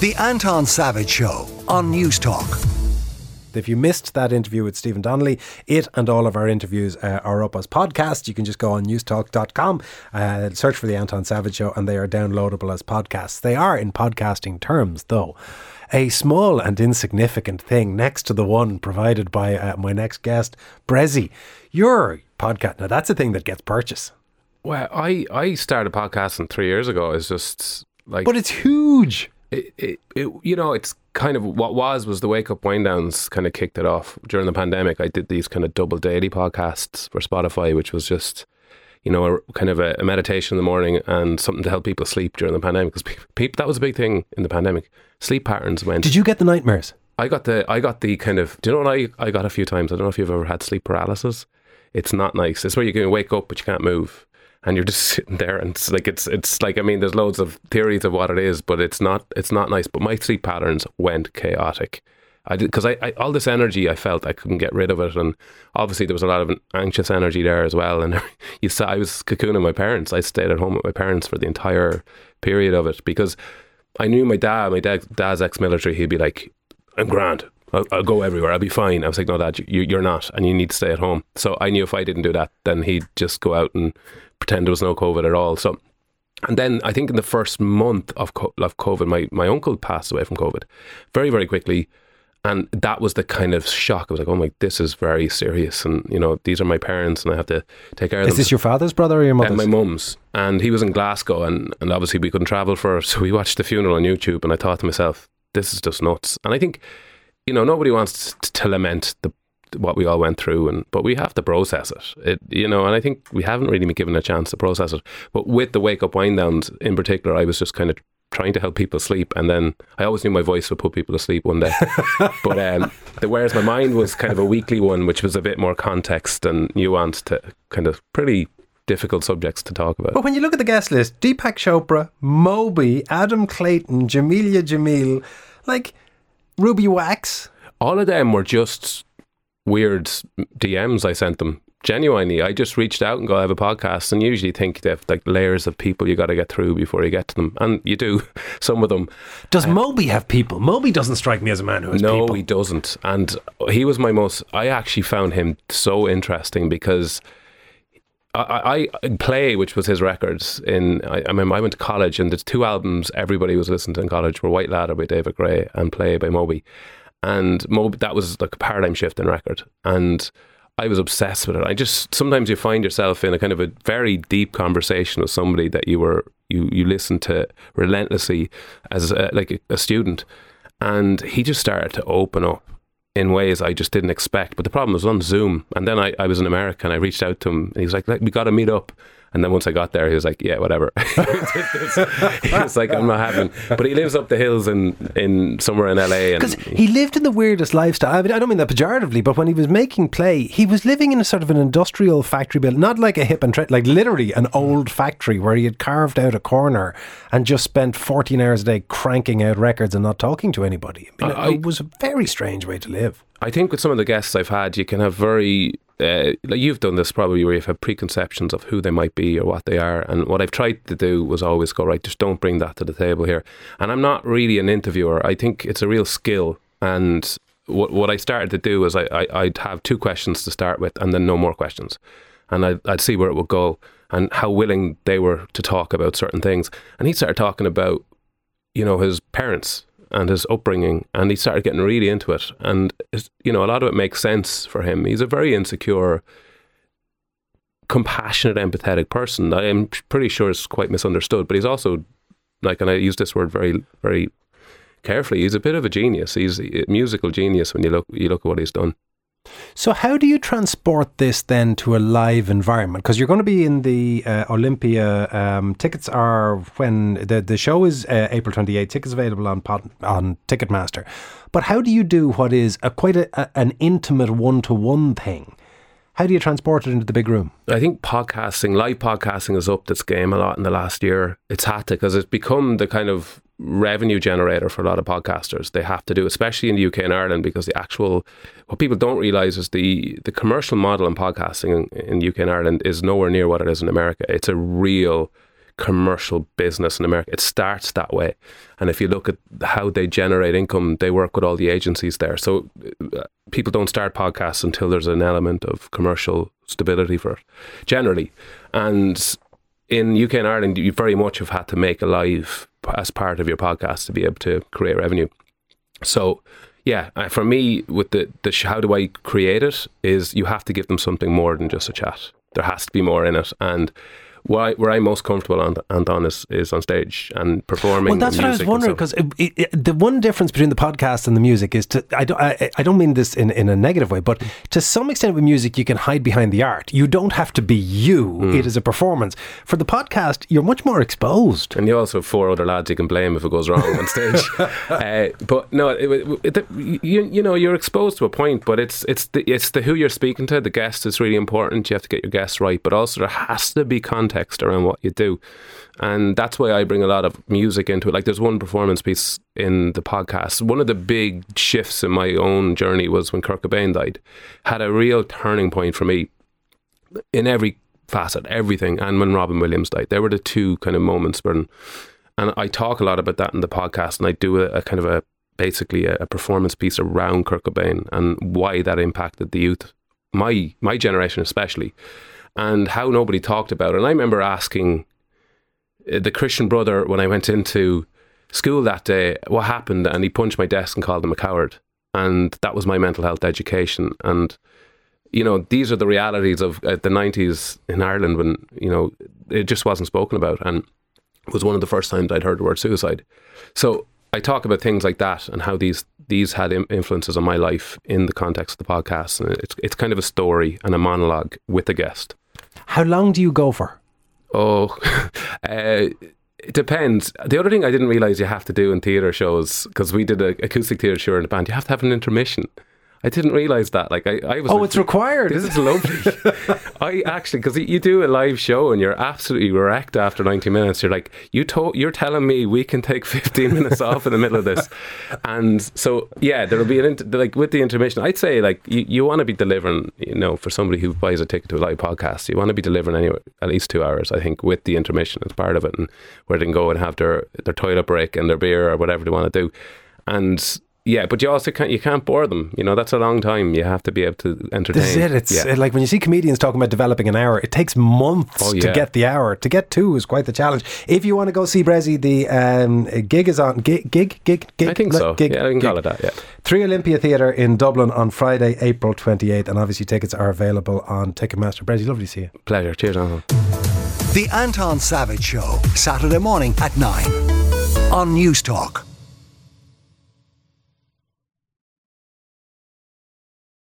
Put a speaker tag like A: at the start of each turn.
A: The Anton Savage Show on Newstalk.
B: If you missed that interview with Stephen Donnelly, it and all of our interviews uh, are up as podcasts. You can just go on newstalk.com, uh, search for The Anton Savage Show, and they are downloadable as podcasts. They are, in podcasting terms, though, a small and insignificant thing next to the one provided by uh, my next guest, Bressie. Your podcast, now that's a thing that gets purchased.
C: Well, I, I started podcasting three years ago. It's just like.
B: But it's huge.
C: It, it, it, you know, it's kind of what was was the wake up wind downs kind of kicked it off during the pandemic. I did these kind of double daily podcasts for Spotify, which was just you know a, kind of a, a, meditation in the morning and something to help people sleep during the pandemic because people, that was a big thing in the pandemic. Sleep patterns went.
B: Did you get the nightmares?
C: I got the I got the kind of. Do you know what I I got a few times? I don't know if you've ever had sleep paralysis. It's not nice. It's where you can wake up but you can't move and you're just sitting there and it's like it's it's like I mean there's loads of theories of what it is but it's not it's not nice. But my sleep patterns went chaotic. I did because I, I, all this energy I felt I couldn't get rid of it and obviously there was a lot of anxious energy there as well and you saw I was cocooning my parents. I stayed at home with my parents for the entire period of it because I knew my dad my dad dad's ex-military he'd be like I'm grand I'll, I'll, go everywhere. I'll be fine. I was like, no, dad, you, you're not, and you need to stay at home. So I knew if I didn't do that, then he'd just go out and pretend there was no COVID at all. So, and then I think in the first month of, of COVID, my, my uncle passed away from COVID very, very quickly. And that was the kind of shock. I was like, oh my, this is very serious. And, you know, these are my parents and I have to take care of
B: is
C: them.
B: Is this your father's brother or your mother's?
C: Uh, my mum's. And he was in Glasgow and, and obviously we couldn't travel for So we watched the funeral on YouTube and I thought to myself, this is just nuts. And I think, you know, nobody wants to, to lament the what we all went through and but we have to process it. It you know, and I think we haven't really been given a chance to process it. But with the wake up wind downs in particular, I was just kind of trying to help people sleep and then I always knew my voice would put people to sleep one day. but um, the Where Is My Mind was kind of a weekly one which was a bit more context and nuance to kind of pretty difficult subjects to talk about.
B: But when you look at the guest list, Deepak Chopra, Moby, Adam Clayton, Jameela Jamil, like Ruby Wax.
C: All of them were just weird DMs I sent them. Genuinely, I just reached out and go, I have a podcast, and usually think they have like layers of people you got to get through before you get to them, and you do. Some of them.
B: Does uh, Moby have people? Moby doesn't strike me as a man who has
C: no,
B: people.
C: he doesn't. And he was my most. I actually found him so interesting because. I, I, Play, which was his records in. I, I remember I went to college, and the two albums everybody was listening to in college were White Ladder by David Gray and Play by Moby and Moby, that was like a paradigm shift in record, and I was obsessed with it. I just sometimes you find yourself in a kind of a very deep conversation with somebody that you were you you listened to relentlessly as a, like a, a student, and he just started to open up in ways I just didn't expect. But the problem was on Zoom, and then I, I was in America and I reached out to him, and he was like, "We got to meet up." And then once I got there, he was like, "Yeah, whatever." he was like, "I'm not having." But he lives up the hills in in somewhere in LA,
B: because he lived in the weirdest lifestyle. I, mean, I don't mean that pejoratively, but when he was making play, he was living in a sort of an industrial factory build, not like a hip and tre- like literally an old factory where he had carved out a corner and just spent 14 hours a day cranking out records and not talking to anybody. I mean, I, it was a very strange way to live.
C: I think with some of the guests I've had, you can have very uh, like you've done this probably where you've had preconceptions of who they might be or what they are. And what I've tried to do was always go, right, just don't bring that to the table here. And I'm not really an interviewer. I think it's a real skill. And what, what I started to do was I, I, would have two questions to start with and then no more questions. And I'd, I'd see where it would go and how willing they were to talk about certain things. And he started talking about, you know, his parents and his upbringing, and he started getting really into it. And you know, a lot of it makes sense for him. He's a very insecure, compassionate, empathetic person. I am pretty sure is quite misunderstood, but he's also like, and I use this word very, very carefully. He's a bit of a genius. He's a musical genius when you look you look at what he's done.
B: So, how do you transport this then to a live environment? Because you're going to be in the uh, Olympia. Um, tickets are when the the show is uh, April 28. Tickets available on on Ticketmaster. But how do you do what is a quite a, a, an intimate one to one thing? How do you transport it into the big room?
C: I think podcasting, live podcasting, has upped its game a lot in the last year. It's had to because it's become the kind of revenue generator for a lot of podcasters. They have to do, especially in the UK and Ireland, because the actual what people don't realize is the the commercial model in podcasting in, in UK and Ireland is nowhere near what it is in America. It's a real commercial business in America. It starts that way. And if you look at how they generate income, they work with all the agencies there. So uh, people don't start podcasts until there's an element of commercial stability for it, generally. And in UK and Ireland, you very much have had to make a live as part of your podcast to be able to create revenue. So, yeah, uh, for me, with the, the how do I create it is you have to give them something more than just a chat. There has to be more in it. And where, I, where I'm most comfortable on, and on is, is on stage and performing.
B: Well, that's what I was wondering because the one difference between the podcast and the music is to I don't I, I, don't mean this in, in a negative way, but to some extent with music you can hide behind the art. You don't have to be you. Mm. It is a performance. For the podcast, you're much more exposed,
C: and you also have four other lads you can blame if it goes wrong on stage. uh, but no, it, it, you you know you're exposed to a point, but it's it's the it's the who you're speaking to. The guest is really important. You have to get your guests right, but also there has to be context context around what you do. And that's why I bring a lot of music into it. Like there's one performance piece in the podcast. One of the big shifts in my own journey was when Kurt Cobain died. Had a real turning point for me in every facet, everything. And when Robin Williams died, there were the two kind of moments when, and I talk a lot about that in the podcast, and I do a, a kind of a basically a, a, performance piece around Kurt Cobain and why that impacted the youth, my my generation especially and how nobody talked about it. And I remember asking uh, the Christian brother when I went into school that day what happened, and he punched my desk and called him a coward. And that was my mental health education. And you know, these are the realities of uh, the 90s in Ireland when, you know, it just wasn't spoken about. And it was one of the first times I'd heard the word suicide. So I talk about things like that and how these these had influences on my life in the context of the podcast. And it's, it's kind of a story and a monologue with a guest.
B: How long do you go for?
C: Oh, uh, it depends. The other thing I didn't realize you have to do in theatre shows because we did an acoustic theatre show in the band. You have to have an intermission. I didn't realize that. Like I, I was.
B: Oh, it's required.
C: This is lovely. I actually, because you do a live show and you're absolutely wrecked after 90 minutes. You're like, you told, you're telling me we can take 15 minutes off in the middle of this, and so yeah, there'll be an inter- like with the intermission. I'd say like you, you want to be delivering, you know, for somebody who buys a ticket to a live podcast, you want to be delivering anyway at least two hours. I think with the intermission as part of it, and where they can go and have their their toilet break and their beer or whatever they want to do, and yeah, but you also can't you can't bore them. You know, that's a long time. You have to be able to entertain.
B: This is it. It's yeah. like when you see comedians talking about developing an hour, it takes months oh, yeah. to get the hour. To get two is quite the challenge. If you want to go see Bressie, the um, gig is on gig gig gig. gig
C: I think so. Gig, yeah, I can gig. call it that. Yeah.
B: Three Olympia Theatre in Dublin on Friday, April twenty eighth, and obviously tickets are available on Ticketmaster. Bressie, lovely to see you.
C: Pleasure. Cheers, Anton.
A: The Anton Savage Show, Saturday morning at nine on Newstalk.